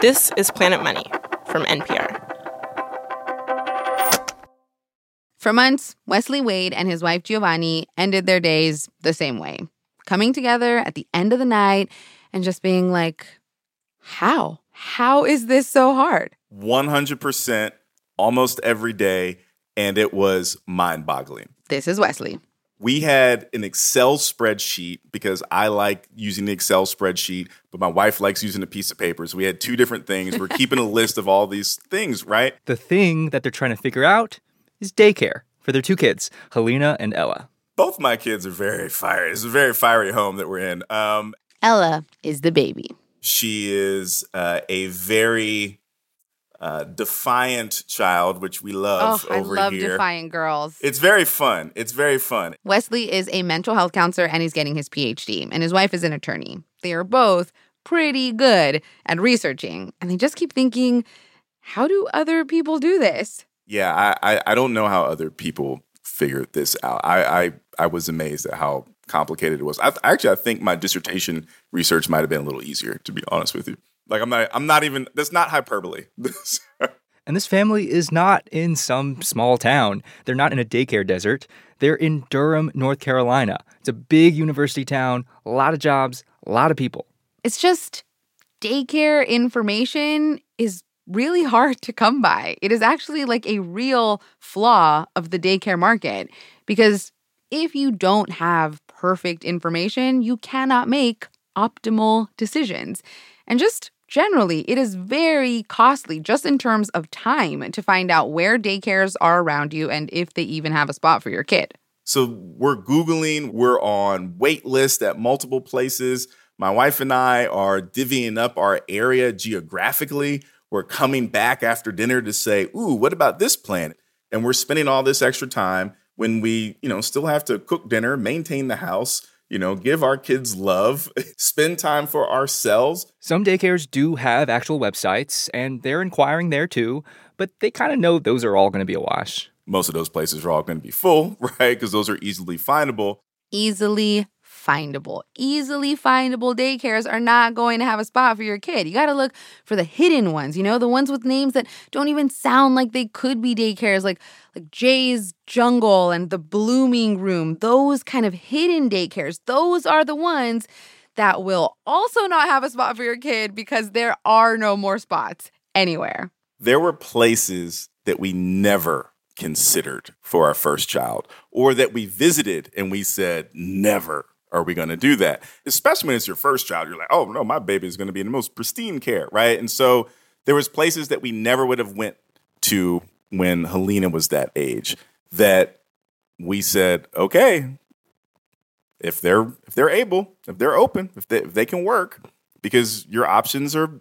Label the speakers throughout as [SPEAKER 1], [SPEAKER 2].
[SPEAKER 1] This is Planet Money from NPR.
[SPEAKER 2] For months, Wesley Wade and his wife Giovanni ended their days the same way coming together at the end of the night and just being like, How? How is this so hard?
[SPEAKER 3] 100% almost every day. And it was mind boggling.
[SPEAKER 2] This is Wesley.
[SPEAKER 3] We had an Excel spreadsheet because I like using the Excel spreadsheet, but my wife likes using a piece of paper. So we had two different things. We're keeping a list of all these things, right?
[SPEAKER 4] The thing that they're trying to figure out is daycare for their two kids, Helena and Ella.
[SPEAKER 3] Both my kids are very fiery. It's a very fiery home that we're in. Um,
[SPEAKER 2] Ella is the baby.
[SPEAKER 3] She is uh, a very uh, defiant child, which we love
[SPEAKER 2] oh,
[SPEAKER 3] over
[SPEAKER 2] I love
[SPEAKER 3] here.
[SPEAKER 2] defiant girls.
[SPEAKER 3] It's very fun. It's very fun.
[SPEAKER 2] Wesley is a mental health counselor and he's getting his PhD, and his wife is an attorney. They are both pretty good at researching, and they just keep thinking, how do other people do this?
[SPEAKER 3] Yeah, I, I, I don't know how other people figured this out. I, I, I was amazed at how complicated it was. I, actually, I think my dissertation research might have been a little easier, to be honest with you. Like I'm not I'm not even that's not hyperbole.
[SPEAKER 4] and this family is not in some small town. They're not in a daycare desert. They're in Durham, North Carolina. It's a big university town, a lot of jobs, a lot of people.
[SPEAKER 2] It's just daycare information is really hard to come by. It is actually like a real flaw of the daycare market because if you don't have perfect information, you cannot make optimal decisions. And just Generally, it is very costly just in terms of time to find out where daycares are around you and if they even have a spot for your kid.
[SPEAKER 3] So we're Googling, we're on wait list at multiple places. My wife and I are divvying up our area geographically. We're coming back after dinner to say, ooh, what about this plan? And we're spending all this extra time when we, you know, still have to cook dinner, maintain the house, you know, give our kids love, spend time for ourselves.
[SPEAKER 4] Some daycares do have actual websites, and they're inquiring there too, but they kind of know those are all going to be a wash.
[SPEAKER 3] Most of those places are all going to be full, right? Because those are easily findable.
[SPEAKER 2] Easily findable. Easily findable daycares are not going to have a spot for your kid. You got to look for the hidden ones, you know, the ones with names that don't even sound like they could be daycares, like like Jay's Jungle and the Blooming Room. Those kind of hidden daycares. Those are the ones that will also not have a spot for your kid because there are no more spots anywhere.
[SPEAKER 3] There were places that we never considered for our first child or that we visited and we said never are we going to do that? Especially when it's your first child, you're like, oh no, my baby is going to be in the most pristine care, right? And so there was places that we never would have went to when Helena was that age that we said, okay, if they're if they're able, if they're open, if they if they can work, because your options are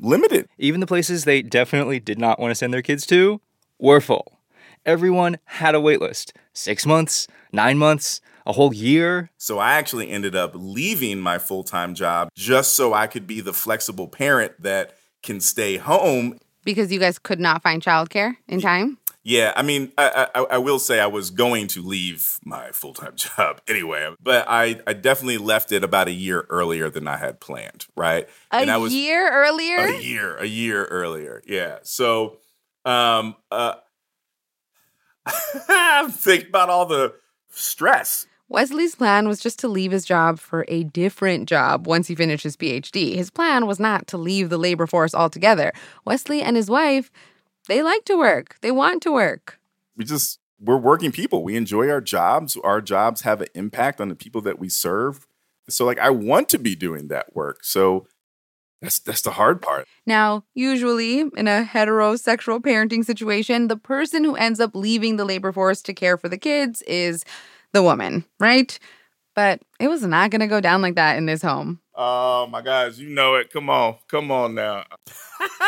[SPEAKER 3] limited.
[SPEAKER 4] Even the places they definitely did not want to send their kids to were full. Everyone had a wait list. Six months, nine months, a whole year.
[SPEAKER 3] So I actually ended up leaving my full time job just so I could be the flexible parent that can stay home.
[SPEAKER 2] Because you guys could not find childcare in time?
[SPEAKER 3] Yeah, I mean, I, I, I will say I was going to leave my full time job anyway, but I, I definitely left it about a year earlier than I had planned, right?
[SPEAKER 2] A
[SPEAKER 3] and I was,
[SPEAKER 2] year earlier?
[SPEAKER 3] A year, a year earlier, yeah. So, um, uh, I'm thinking about all the stress
[SPEAKER 2] Wesley's plan was just to leave his job for a different job once he finished his PhD. His plan was not to leave the labor force altogether. Wesley and his wife, they like to work, they want to work.
[SPEAKER 3] We just, we're working people. We enjoy our jobs. Our jobs have an impact on the people that we serve. So, like, I want to be doing that work. So, that's that's the hard part.
[SPEAKER 2] Now, usually in a heterosexual parenting situation, the person who ends up leaving the labor force to care for the kids is the woman, right? But it was not going to go down like that in this home.
[SPEAKER 3] Oh, my guys, you know it. Come on. Come on now.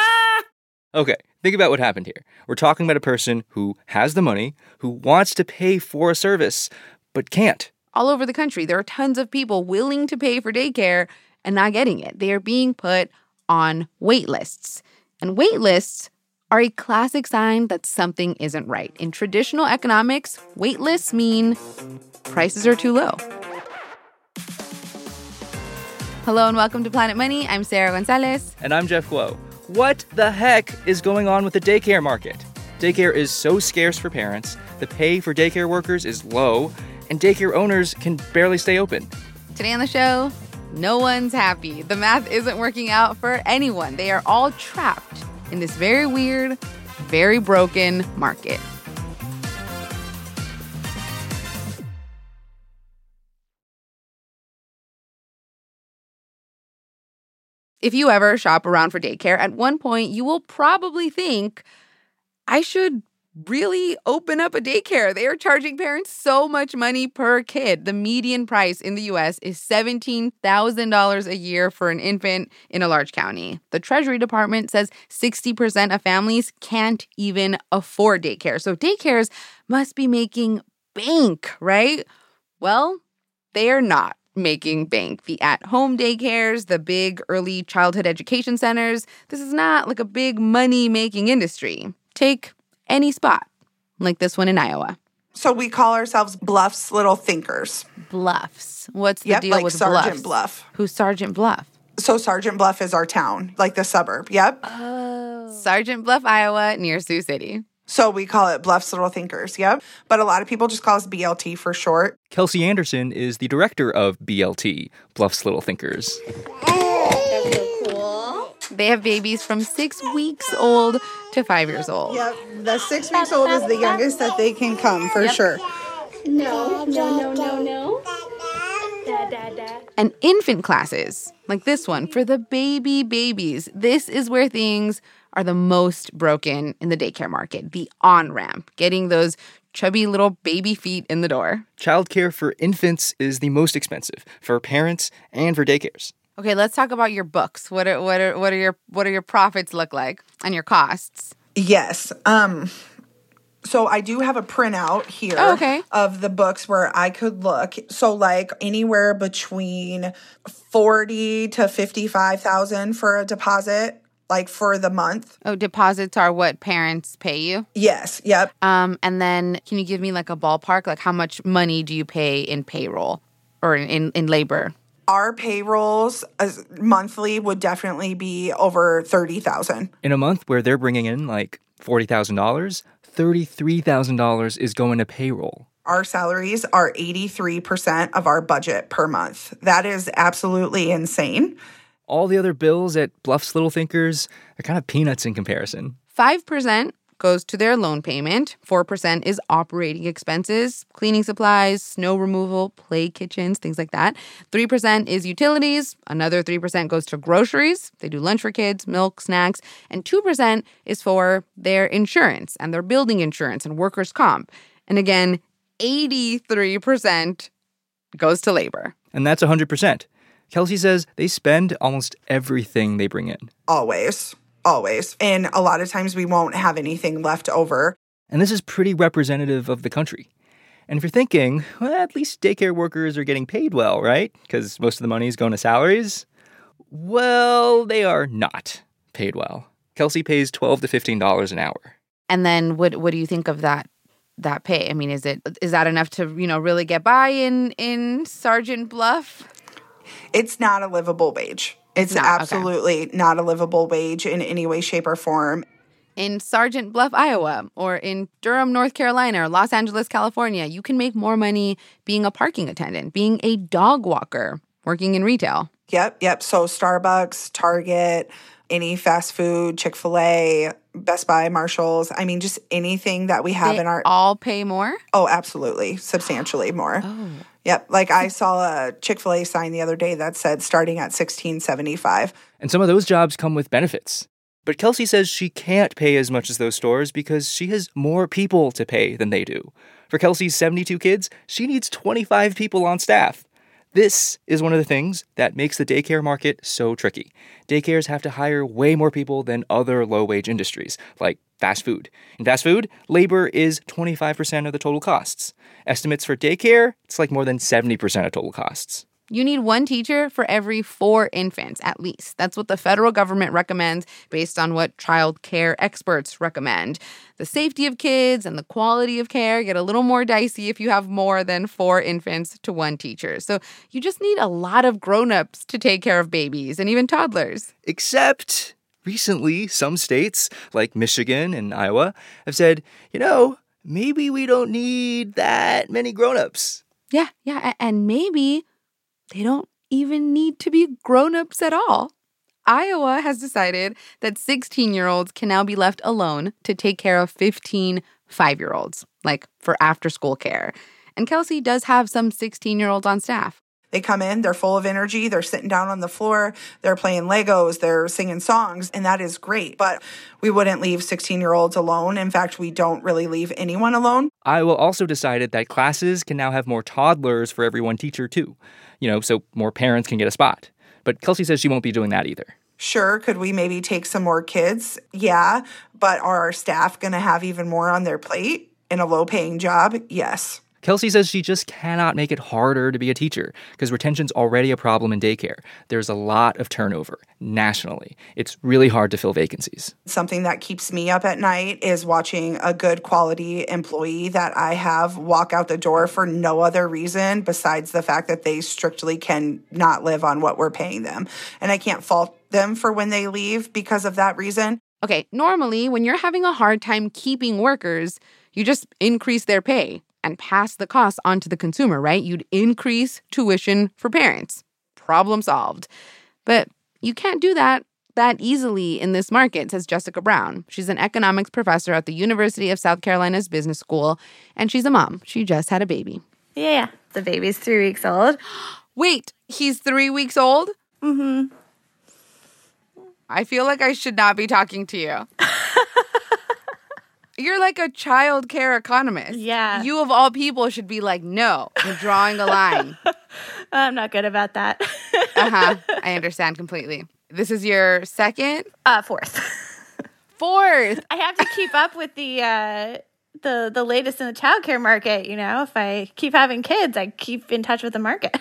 [SPEAKER 4] okay, think about what happened here. We're talking about a person who has the money, who wants to pay for a service, but can't.
[SPEAKER 2] All over the country, there are tons of people willing to pay for daycare and not getting it. They are being put on wait lists. And wait lists are a classic sign that something isn't right. In traditional economics, wait lists mean prices are too low. Hello and welcome to Planet Money. I'm Sarah Gonzalez.
[SPEAKER 4] And I'm Jeff Guo. What the heck is going on with the daycare market? Daycare is so scarce for parents, the pay for daycare workers is low, and daycare owners can barely stay open.
[SPEAKER 2] Today on the show, no one's happy. The math isn't working out for anyone. They are all trapped in this very weird, very broken market. If you ever shop around for daycare, at one point you will probably think, I should really open up a daycare. They are charging parents so much money per kid. The median price in the US is $17,000 a year for an infant in a large county. The Treasury Department says 60% of families can't even afford daycare. So daycares must be making bank, right? Well, they are not making bank. The at home daycares, the big early childhood education centers, this is not like a big money making industry. Take any spot, like this one in Iowa.
[SPEAKER 5] So we call ourselves Bluffs Little Thinkers.
[SPEAKER 2] Bluffs. What's the
[SPEAKER 5] Yep,
[SPEAKER 2] deal
[SPEAKER 5] like
[SPEAKER 2] with
[SPEAKER 5] Sergeant
[SPEAKER 2] Bluffs?
[SPEAKER 5] Bluff.
[SPEAKER 2] Who's Sergeant Bluff?
[SPEAKER 5] So Sergeant Bluff is our town, like the suburb. Yep.
[SPEAKER 2] Oh. Sergeant Bluff, Iowa, near Sioux City.
[SPEAKER 5] So we call it Bluffs Little Thinkers. Yep. But a lot of people just call us BLT for short.
[SPEAKER 4] Kelsey Anderson is the director of BLT, Bluff's Little Thinkers.
[SPEAKER 2] They have babies from six weeks old to five years old.
[SPEAKER 5] Yep. The six weeks old is the youngest that they can come for sure.
[SPEAKER 6] No, no, no, no, no. Da, da, da.
[SPEAKER 2] And infant classes, like this one, for the baby babies. This is where things are the most broken in the daycare market the on ramp, getting those chubby little baby feet in the door.
[SPEAKER 4] Childcare for infants is the most expensive for parents and for daycares.
[SPEAKER 2] Okay, let's talk about your books. What are what are what are your what are your profits look like and your costs?
[SPEAKER 5] Yes. Um so I do have a printout here
[SPEAKER 2] Oh, okay.
[SPEAKER 5] of the books where I could look. So like anywhere between 40 to 55,000 for a deposit like for the month.
[SPEAKER 2] Oh, deposits are what parents pay you.
[SPEAKER 5] Yes, yep.
[SPEAKER 2] Um, and then can you give me like a ballpark? Like how much money do you pay in payroll or in in, in labor?
[SPEAKER 5] Our payrolls as monthly would definitely be over 30,000.
[SPEAKER 4] In a month where they're bringing in like $40,000, $33,000 is going to payroll.
[SPEAKER 5] Our salaries are 83% of our budget per month. That is absolutely insane.
[SPEAKER 4] All the other bills at Bluff's Little Thinkers are kind of peanuts in comparison.
[SPEAKER 2] 5% goes to their loan payment. 4% is operating expenses, cleaning supplies, snow removal, play kitchens, things like that. 3% is utilities. Another 3% goes to groceries. They do lunch for kids, milk, snacks. And 2% is for their insurance and their building insurance and workers' comp. And again, 83% goes to labor.
[SPEAKER 4] And that's 100%. Kelsey says they spend almost everything they bring in.
[SPEAKER 5] Always. Always. And a lot of times we won't have anything left over.
[SPEAKER 4] And this is pretty representative of the country. And if you're thinking, well, at least daycare workers are getting paid well, right? Because most of the money is going to salaries. Well, they are not paid well. Kelsey pays 12 to $15 an hour.
[SPEAKER 2] And then what what do you think of that that pay? I mean, is it is that enough to, you know, really get by in in Sergeant Bluff?
[SPEAKER 5] It's not a livable wage. It's,
[SPEAKER 2] not, okay.
[SPEAKER 5] absolutely not a livable wage in any way, shape, or form.
[SPEAKER 2] In Sergeant Bluff, Iowa, or in Durham, North Carolina, or Los Angeles, California, you can make more money being a parking attendant, being a dog walker, working in retail.
[SPEAKER 5] Yep, yep. So Starbucks, Target, any fast food, Chick fil A, Best Buy, Marshalls. I mean, just anything that we have
[SPEAKER 2] They
[SPEAKER 5] in our.
[SPEAKER 2] all pay more.
[SPEAKER 5] Oh, absolutely. Substantially more.
[SPEAKER 2] Oh.
[SPEAKER 5] Yep. Like I saw a Chick fil A sign the other day that said starting at sixteen seventy five.
[SPEAKER 4] And some of those jobs come with benefits. But Kelsey says she can't pay as much as those stores because she has more people to pay than they do. For Kelsey's 72 kids, she needs 25 people on staff. This is one of the things that makes the daycare market so tricky. Daycares have to hire way more people than other low wage industries, like fast food. In fast food, labor is 25% of the total costs. Estimates for daycare, it's like more than 70% of total costs.
[SPEAKER 2] You need one teacher for every four infants, at least. That's what the federal government recommends based on what child care experts recommend. The safety of kids and the quality of care get a little more dicey if you have more than four infants to one teacher. So you just need a lot of grown-ups to take care of babies and even toddlers.
[SPEAKER 4] Except recently, some states, like Michigan and Iowa, have said, you know, maybe we don't need that many grown-ups.
[SPEAKER 2] Yeah, yeah. And maybe they don't even need to be grown-ups at all. Iowa has decided that 16-year-olds can now be left alone to take care of 15 5-year-olds, like for after-school care. And Kelsey does have some 16-year-olds on staff.
[SPEAKER 5] They come in, they're full of energy, they're sitting down on the floor, they're playing Legos, they're singing songs, and that is great. But we wouldn't leave 16 year olds alone. In fact, we don't really leave anyone alone.
[SPEAKER 4] Iowa also decided that classes can now have more toddlers for every one teacher, too. You know, so more parents can get a spot. But Kelsey says she won't be doing that either.
[SPEAKER 5] Sure, could we maybe take some more kids? Yeah, but are our staff going to have even more on their plate in a low paying job? Yes.
[SPEAKER 4] Kelsey says she just cannot make it harder to be a teacher because retention's already a problem in daycare. There's a lot of turnover nationally. It's really hard to fill vacancies.
[SPEAKER 5] Something that keeps me up at night is watching a good quality employee that I have walk out the door for no other reason besides the fact that they strictly can not live on what we're paying them. And I can't fault them for when they leave because of that reason.
[SPEAKER 2] Okay, normally when you're having a hard time keeping workers, you just increase their pay and pass the costs on to the consumer, right? You'd increase tuition for parents. Problem solved. But you can't do that that easily in this market, says Jessica Brown. She's an economics professor at the University of South Carolina's Business School, and she's a mom. She just had a baby.
[SPEAKER 7] Yeah, yeah. The baby's three weeks old.
[SPEAKER 2] Wait, he's three weeks old?
[SPEAKER 7] Mm-hmm.
[SPEAKER 2] I feel like I should not be talking to you. You're like a child care economist.
[SPEAKER 7] Yeah.
[SPEAKER 2] You, of all people, should be like, no, you're drawing a line.
[SPEAKER 7] I'm not good about that.
[SPEAKER 2] uh huh. I understand completely. This is your second,
[SPEAKER 7] uh, fourth.
[SPEAKER 2] fourth.
[SPEAKER 7] I have to keep up with the uh, the the latest in the childcare market. You know, if I keep having kids, I keep in touch with the market.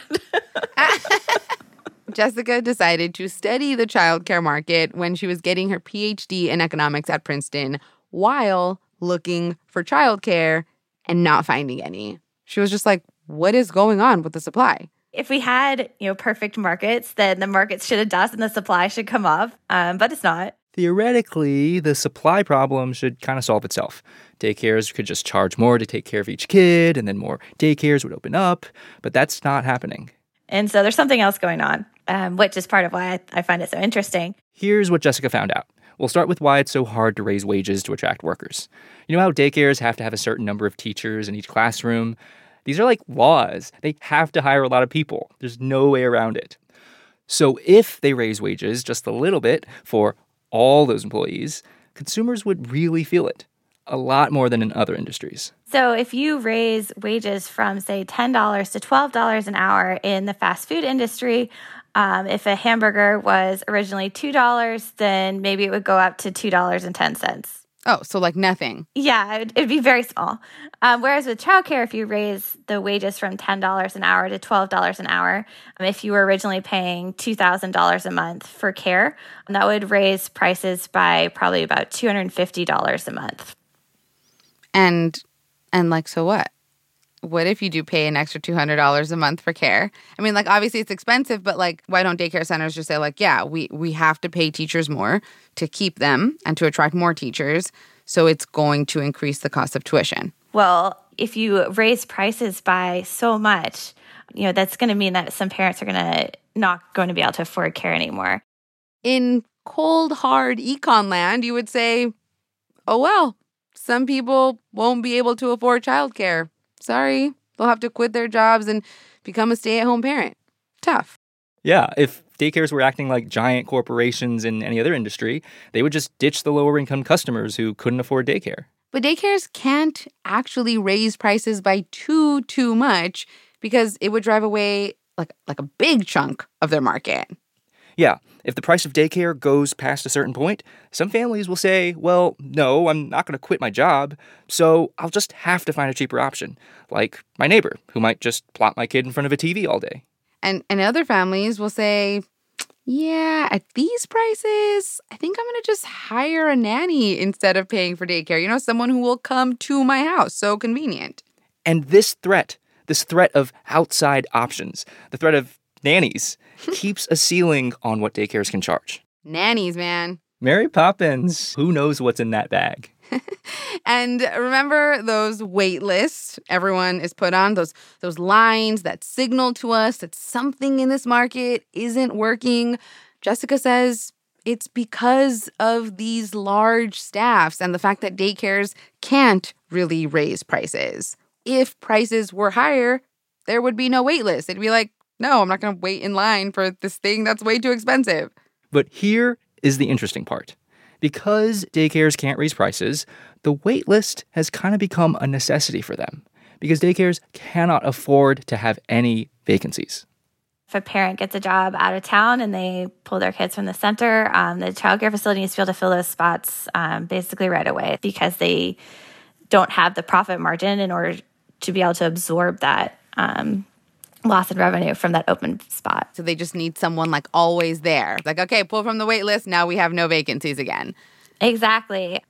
[SPEAKER 2] Jessica decided to study the childcare market when she was getting her PhD in economics at Princeton while looking for childcare and not finding any. She was just like, what is going on with the supply?
[SPEAKER 7] if we had you know perfect markets, then the markets should adjust and the supply should come up. Um, but it's not.
[SPEAKER 4] Theoretically, the supply problem should kind of solve itself. Daycares could just charge more to take care of each kid, and then more daycares would open up, but that's not happening.
[SPEAKER 7] And so there's something else going on, um, which is part of why I, I find it so interesting.
[SPEAKER 4] Here's what Jessica found out. We'll start with why it's so hard to raise wages to attract workers. You know how daycares have to have a certain number of teachers in each classroom? These are like laws. They have to hire a lot of people. There's no way around it. So if they raise wages just a little bit for all those employees, consumers would really feel it. A lot more than in other industries.
[SPEAKER 7] So if you raise wages from, say, $10 to $12 an hour in the fast food industry, um, if a hamburger was originally $2, then maybe it would go up to $2.10.
[SPEAKER 2] Oh, so like nothing.
[SPEAKER 7] Yeah, it'd, it'd be very small. Um, whereas with childcare, if you raise the wages from $10 an hour to $12 an hour, um, if you were originally paying $2,000 a month for care, that would raise prices by probably about $250 a month.
[SPEAKER 2] And and like so what? What if you do pay an extra $200 a month for care? I mean like obviously it's expensive, but like why don't daycare centers just say like, yeah, we we have to pay teachers more to keep them and to attract more teachers, so it's going to increase the cost of tuition.
[SPEAKER 7] Well, if you raise prices by so much, you know, that's going to mean that some parents are going to not going to be able to afford care anymore.
[SPEAKER 2] In cold hard econ land, you would say, "Oh well, some people won't be able to afford childcare. Sorry, they'll have to quit their jobs and become a stay-at-home parent." Tough.
[SPEAKER 4] Yeah, if daycares were acting like giant corporations in any other industry, they would just ditch the lower income customers who couldn't afford daycare.
[SPEAKER 2] But daycares can't actually raise prices by too too much because it would drive away like like a big chunk of their market.
[SPEAKER 4] Yeah, if the price of daycare goes past a certain point, some families will say, well, no, I'm not going to quit my job, so I'll just have to find a cheaper option, like my neighbor, who might just plop my kid in front of a TV all day.
[SPEAKER 2] And and other families will say, "Yeah, at these prices, I think I'm going to just hire a nanny instead of paying for daycare. You know, someone who will come to my house. So convenient."
[SPEAKER 4] And this threat, this threat of outside options, the threat of nannies, keeps a ceiling on what daycares can charge.
[SPEAKER 2] Nannies, man.
[SPEAKER 4] Mary Poppins. Who knows what's in that bag?
[SPEAKER 2] And remember those wait lists everyone is put on, those those lines that signal to us that something in this market isn't working. Jessica says it's because of these large staffs and the fact that daycares can't really raise prices. If prices were higher, there would be no wait list. It'd be like, no, I'm not going to wait in line for this thing that's way too expensive.
[SPEAKER 4] But here is the interesting part. Because daycares can't raise prices, the wait list has kind of become a necessity for them because daycares cannot afford to have any vacancies.
[SPEAKER 7] If a parent gets a job out of town and they pull their kids from the center, um, the childcare facility needs to be able to fill those spots um, basically right away because they don't have the profit margin in order to be able to absorb that um, loss in revenue from that open spot.
[SPEAKER 2] So they just need someone like always there. Like, okay, pull from the wait list. Now we have no vacancies again.
[SPEAKER 7] Exactly.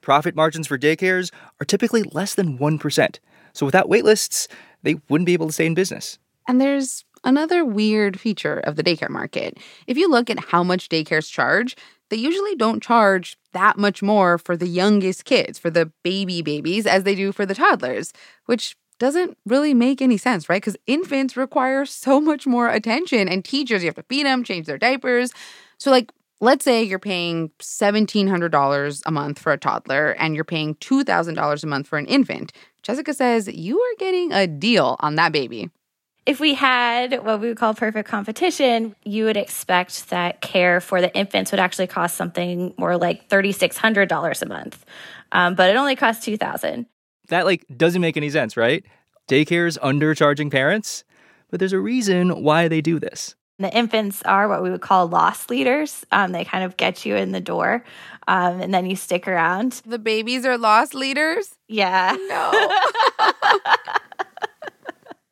[SPEAKER 4] Profit margins for daycares are typically less than 1%. So without wait lists, they wouldn't be able to stay in business.
[SPEAKER 2] And there's another weird feature of the daycare market. If you look at how much daycares charge, they usually don't charge that much more for the youngest kids, for the baby babies, as they do for the toddlers, which doesn't really make any sense, right? Because infants require so much more attention and teachers, you have to feed them, change their diapers. So, like, let's say you're paying $1,700 a month for a toddler and you're paying $2,000 a month for an infant. Jessica says you are getting a deal on that baby.
[SPEAKER 7] If we had what we would call perfect competition, you would expect that care for the infants would actually cost something more like $3,600 a month. Um, but it only costs 2000
[SPEAKER 4] That like doesn't make any sense, right? Daycare's undercharging parents, but there's a reason why they do this.
[SPEAKER 7] The infants are what we would call loss leaders. Um, they kind of get you in the door, um, and then you stick around.
[SPEAKER 2] The babies are loss leaders?
[SPEAKER 7] Yeah.
[SPEAKER 2] No.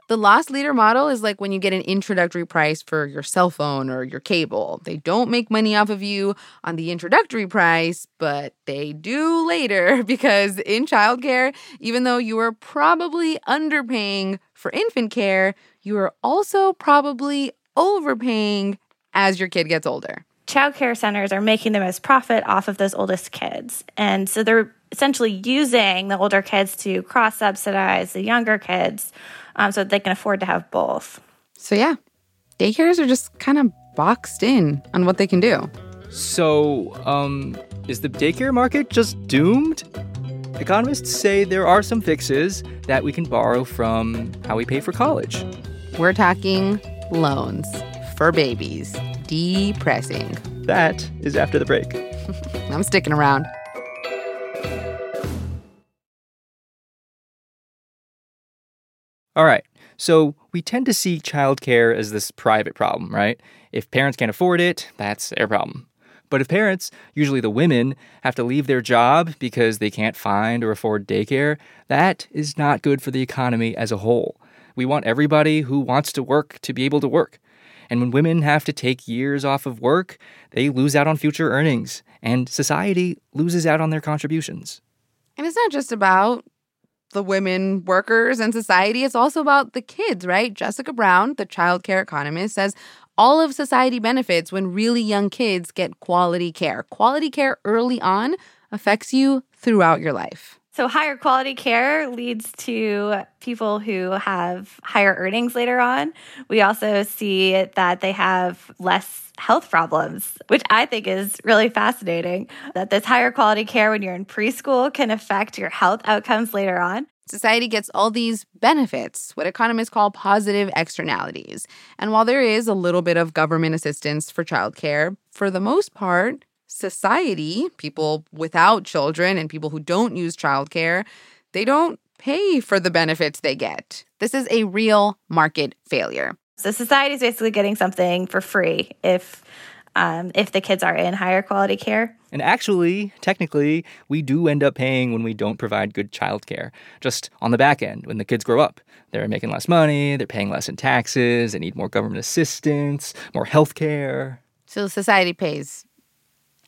[SPEAKER 2] the loss leader model is like when you get an introductory price for your cell phone or your cable. They don't make money off of you on the introductory price, but they do later because in childcare, even though you are probably underpaying for infant care, you are also probably overpaying as your kid gets older.
[SPEAKER 7] Childcare centers are making the most profit off of those oldest kids. And so they're essentially using the older kids to cross subsidize the younger kids um, so that they can afford to have both.
[SPEAKER 2] So, yeah, daycares are just kind of boxed in on what they can do.
[SPEAKER 4] So, um, is the daycare market just doomed? Economists say there are some fixes that we can borrow from how we pay for college.
[SPEAKER 2] We're talking loans for babies. Depressing.
[SPEAKER 4] That is after the break.
[SPEAKER 2] I'm sticking around.
[SPEAKER 4] All right. So we tend to see childcare as this private problem, right? If parents can't afford it, that's their problem. But if parents, usually the women, have to leave their job because they can't find or afford daycare, that is not good for the economy as a whole. We want everybody who wants to work to be able to work. And when women have to take years off of work, they lose out on future earnings, and society loses out on their contributions.
[SPEAKER 2] And it's not just about the women workers and society, it's also about the kids, right? Jessica Brown, the child care economist, says all of society benefits when really young kids get quality care. Quality care early on affects you throughout your life.
[SPEAKER 7] So, higher quality care leads to people who have higher earnings later on. We also see that they have less health problems, which I think is really fascinating. That this higher quality care when you're in preschool can affect your health outcomes later on.
[SPEAKER 2] Society gets all these benefits, what economists call positive externalities. And while there is a little bit of government assistance for childcare, for the most part, society, people without children and people who don't use childcare, they don't pay for the benefits they get. This is a real market failure.
[SPEAKER 7] So society is basically getting something for free if um, if the kids are in higher quality care.
[SPEAKER 4] And actually, technically, we do end up paying when we don't provide good childcare. Just on the back end, when the kids grow up, they're making less money, they're paying less in taxes, they need more government assistance, more health care.
[SPEAKER 2] So society pays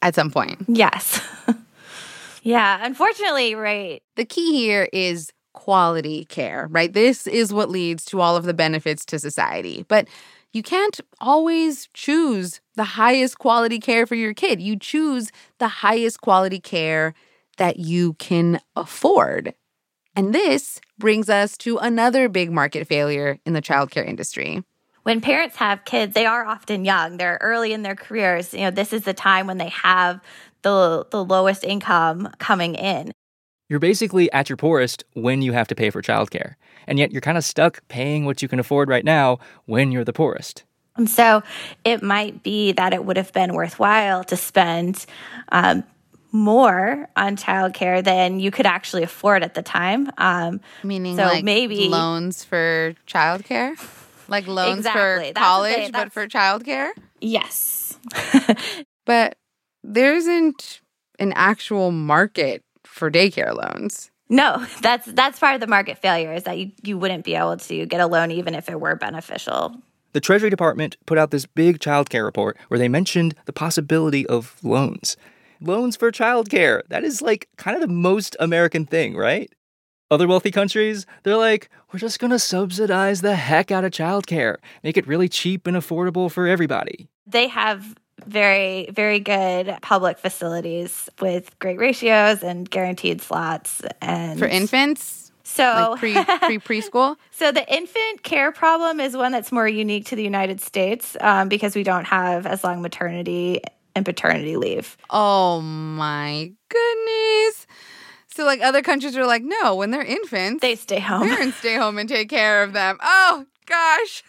[SPEAKER 2] at some point.
[SPEAKER 7] Yes. yeah, unfortunately, right.
[SPEAKER 2] The key here is quality care, right? This is what leads to all of the benefits to society. But you can't always choose the highest quality care for your kid. You choose the highest quality care that you can afford. And this brings us to another big market failure in the childcare industry.
[SPEAKER 7] When parents have kids, they are often young. They're early in their careers. You know, this is the time when they have the the lowest income coming in.
[SPEAKER 4] You're basically at your poorest when you have to pay for childcare. And yet you're kind of stuck paying what you can afford right now when you're the poorest.
[SPEAKER 7] And so it might be that it would have been worthwhile to spend um, more on childcare than you could actually afford at the time. Um,
[SPEAKER 2] Meaning
[SPEAKER 7] So
[SPEAKER 2] like
[SPEAKER 7] maybe-
[SPEAKER 2] loans for childcare? Like loans
[SPEAKER 7] Exactly.
[SPEAKER 2] for
[SPEAKER 7] That's
[SPEAKER 2] college,
[SPEAKER 7] thing.
[SPEAKER 2] but for childcare?
[SPEAKER 7] yes.
[SPEAKER 2] But there isn't an actual market for daycare loans.
[SPEAKER 7] No, that's that's part of the market failure is that you, you wouldn't be able to get a loan even if it were beneficial.
[SPEAKER 4] The Treasury Department put out this big childcare report where they mentioned the possibility of loans. Loans for childcare. That is like kind of the most American thing, right? Other wealthy countries, they're like, we're just going to subsidize the heck out of childcare, make it really cheap and affordable for everybody.
[SPEAKER 7] They have very very good public facilities with great ratios and guaranteed slots and
[SPEAKER 2] For infants?
[SPEAKER 7] so
[SPEAKER 2] Like pre pre preschool?
[SPEAKER 7] So the infant care problem is one that's more unique to the United States um, because we don't have as long maternity and paternity leave.
[SPEAKER 2] Oh my goodness. So like other countries are like, no, when they're infants,
[SPEAKER 7] They stay home.
[SPEAKER 2] parents stay home and take care of them. Oh gosh.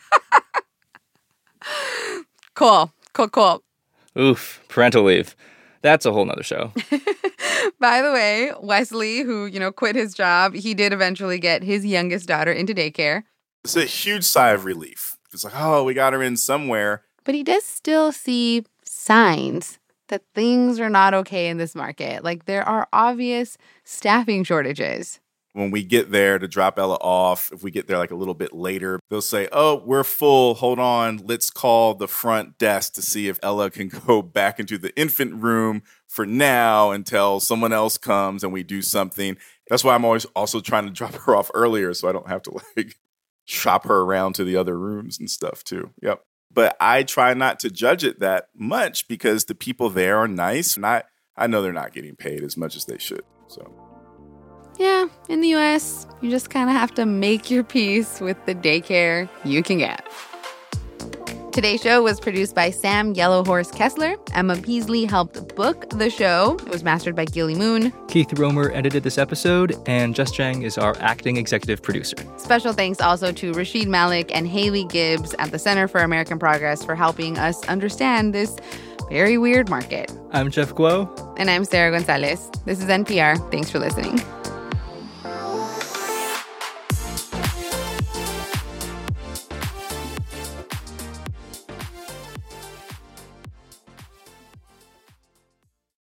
[SPEAKER 2] cool. Cool, cool.
[SPEAKER 4] Oof, parental leave. That's a whole nother show.
[SPEAKER 2] By the way, Wesley, who, you know, quit his job, he did eventually get his youngest daughter into daycare,
[SPEAKER 3] It's a huge sigh of relief. It's like, oh, we got her in somewhere.
[SPEAKER 2] but he does still see signs that things are not okay in this market. Like there are obvious staffing shortages.
[SPEAKER 3] When we get there to drop Ella off, if we get there like a little bit later, they'll say, oh, we're full. Hold on. Let's call the front desk to see if Ella can go back into the infant room for now until someone else comes and we do something. That's why I'm always also trying to drop her off earlier so I don't have to like shop her around to the other rooms and stuff too. Yep. But I try not to judge it that much because the people there are nice and I, I know they're not getting paid as much as they should. So
[SPEAKER 2] Yeah, in the US, you just kind of have to make your peace with the daycare you can get. Today's show was produced by Sam Yellowhorse Kessler. Emma Peasley helped book the show. It was mastered by Gilly Moon.
[SPEAKER 4] Keith Romer edited this episode, and Jess Jiang is our acting executive producer.
[SPEAKER 2] Special thanks also to Rasheed Malik and Haley Gibbs at the Center for American Progress for helping us understand this very weird market.
[SPEAKER 4] I'm Jeff Guo.
[SPEAKER 2] And I'm Sarah Gonzalez. This is NPR. Thanks for listening.